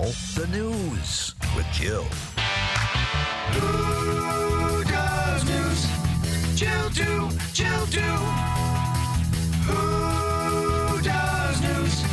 Now, the news with Jill. Who does news? Jill do, Jill do. Who does news?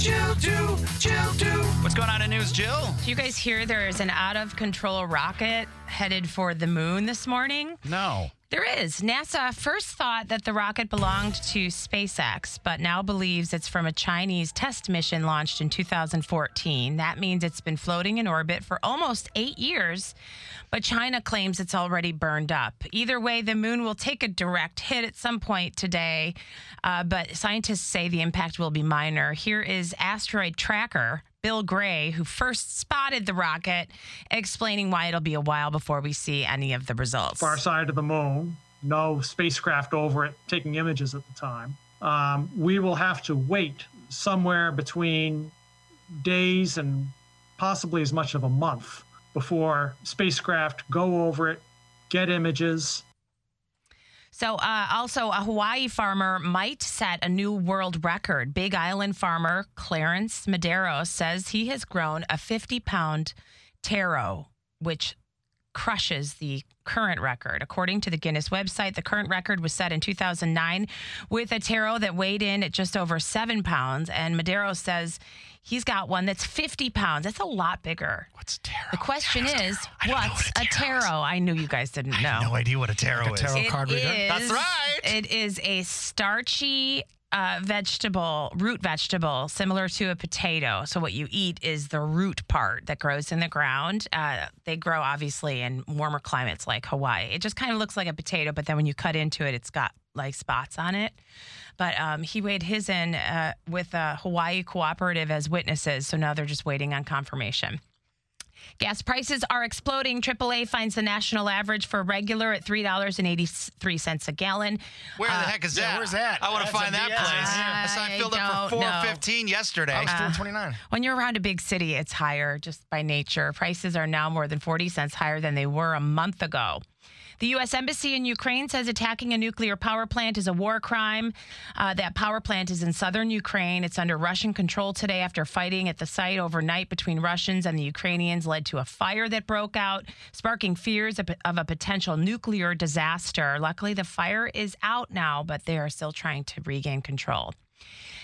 Jill do, Jill do. What's going on in news, Jill? Do you guys hear there is an out of control rocket headed for the moon this morning? No. There is. NASA first thought that the rocket belonged to SpaceX, but now believes it's from a Chinese test mission launched in 2014. That means it's been floating in orbit for almost eight years, but China claims it's already burned up. Either way, the moon will take a direct hit at some point today, uh, but scientists say the impact will be minor. Here is asteroid tracker. Bill Gray, who first spotted the rocket, explaining why it'll be a while before we see any of the results. far side of the moon, no spacecraft over it taking images at the time. Um, we will have to wait somewhere between days and possibly as much of a month before spacecraft go over it, get images, So, uh, also, a Hawaii farmer might set a new world record. Big Island farmer Clarence Madero says he has grown a 50 pound taro, which crushes the current record. According to the Guinness website, the current record was set in 2009 with a taro that weighed in at just over seven pounds. And Madero says he's got one that's 50 pounds. That's a lot bigger. What's tarot? The question is, I don't know what's what a a tarot taro? I knew you guys didn't know. No idea what a tarot is. tarot It card reader? That's right. It is a starchy uh, vegetable, root vegetable, similar to a potato. So what you eat is the root part that grows in the ground. Uh, they grow obviously in warmer climates like Hawaii. It just kind of looks like a potato, but then when you cut into it, it's got like spots on it. But um, he weighed his in uh, with a Hawaii cooperative as witnesses. So now they're just waiting on confirmation. Gas prices are exploding. AAA finds the national average for regular at $3.83 a gallon. Where the uh, heck is that? where's that? I want to find that place. I saw I filled up for don't know. 415 yesterday. I was 429. When you're around a big city, it's higher just by nature. Prices are now more than 40 cents higher than they were a month ago. The U.S. Embassy in Ukraine says attacking a nuclear power plant is a war crime. Uh, that power plant is in southern Ukraine. It's under Russian control today after fighting at the site overnight between Russians and the Ukrainians led to a fire that broke out, sparking fears of, of a potential nuclear disaster. Luckily, the fire is out now, but they are still trying to regain control.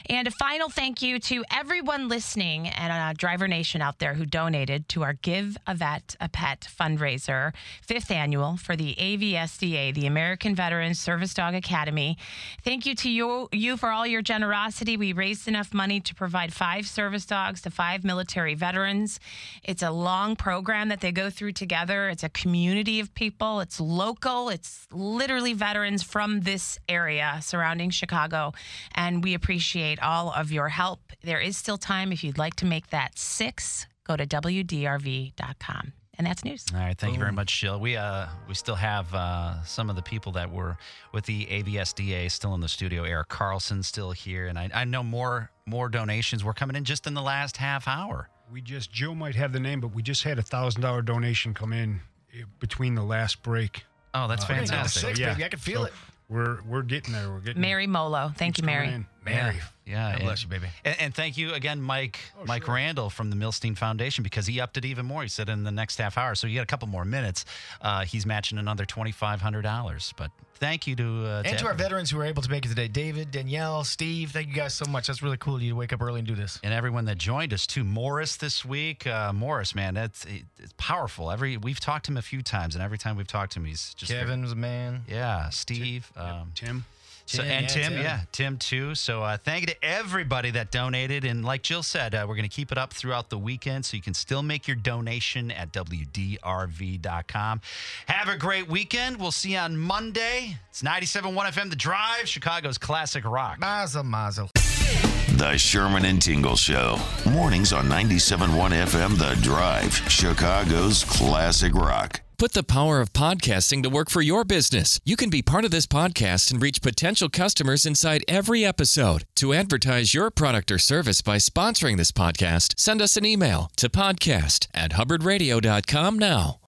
And a final thank you to everyone listening and uh, Driver Nation out there who donated to our Give a Vet a Pet fundraiser, fifth annual for the AVSDA, the American Veterans Service Dog Academy. Thank you to you, you for all your generosity. We raised enough money to provide five service dogs to five military veterans. It's a long program that they go through together. It's a community of people. It's local. It's literally veterans from this area surrounding Chicago. And we appreciate all of your help. There is still time if you'd like to make that six, go to WDRV.com. And that's news. All right, thank you very much, Jill. We uh we still have uh, some of the people that were with the AVSDA still in the studio. Eric Carlson still here, and I, I know more more donations were coming in just in the last half hour. We just Joe might have the name, but we just had a thousand dollar donation come in eh, between the last break. Oh, that's Hey, got the fantastic. six, Yeah. baby. I can feel So it. We're we're getting there. We're getting Mary Molo. Thank you, coming Mary. In. Mary. Yeah, God and- bless you, baby. And, and thank you again, Mike Mike Randall from the Milstein Foundation because he upped it even more. He said in the next half hour, so you got a couple more minutes. Uh, he's matching another twenty five hundred dollars. But thank you to uh, And to our veterans who were able to make it today David, Danielle, Steve, thank you guys so much. That's really cool of you to wake up early and do this. and everyone that joined us too. Morris this week, uh, Morris, man, that's it's powerful. Every we've talked to him a few times, and every time we've talked to him, he's just Kevin was a man. yeah, Steve. Um, Tim. So, and yeah, Tim, Tim. yeah, Tim too. So uh, thank you to everybody that donated. And like Jill said, uh, we're going to keep it up throughout the weekend so you can still make your donation at WDRV.com. Have a great weekend. We'll see you on Monday. It's 97.1 FM The Drive, Chicago's classic rock. Mazel, mazel. The Sherman and Tingle Show. Mornings on 97.1 FM The Drive, Chicago's classic rock. Put the power of podcasting to work for your business. You can be part of this podcast and reach potential customers inside every episode. To advertise your product or service by sponsoring this podcast, send us an email to podcast at hubbardradio.com now.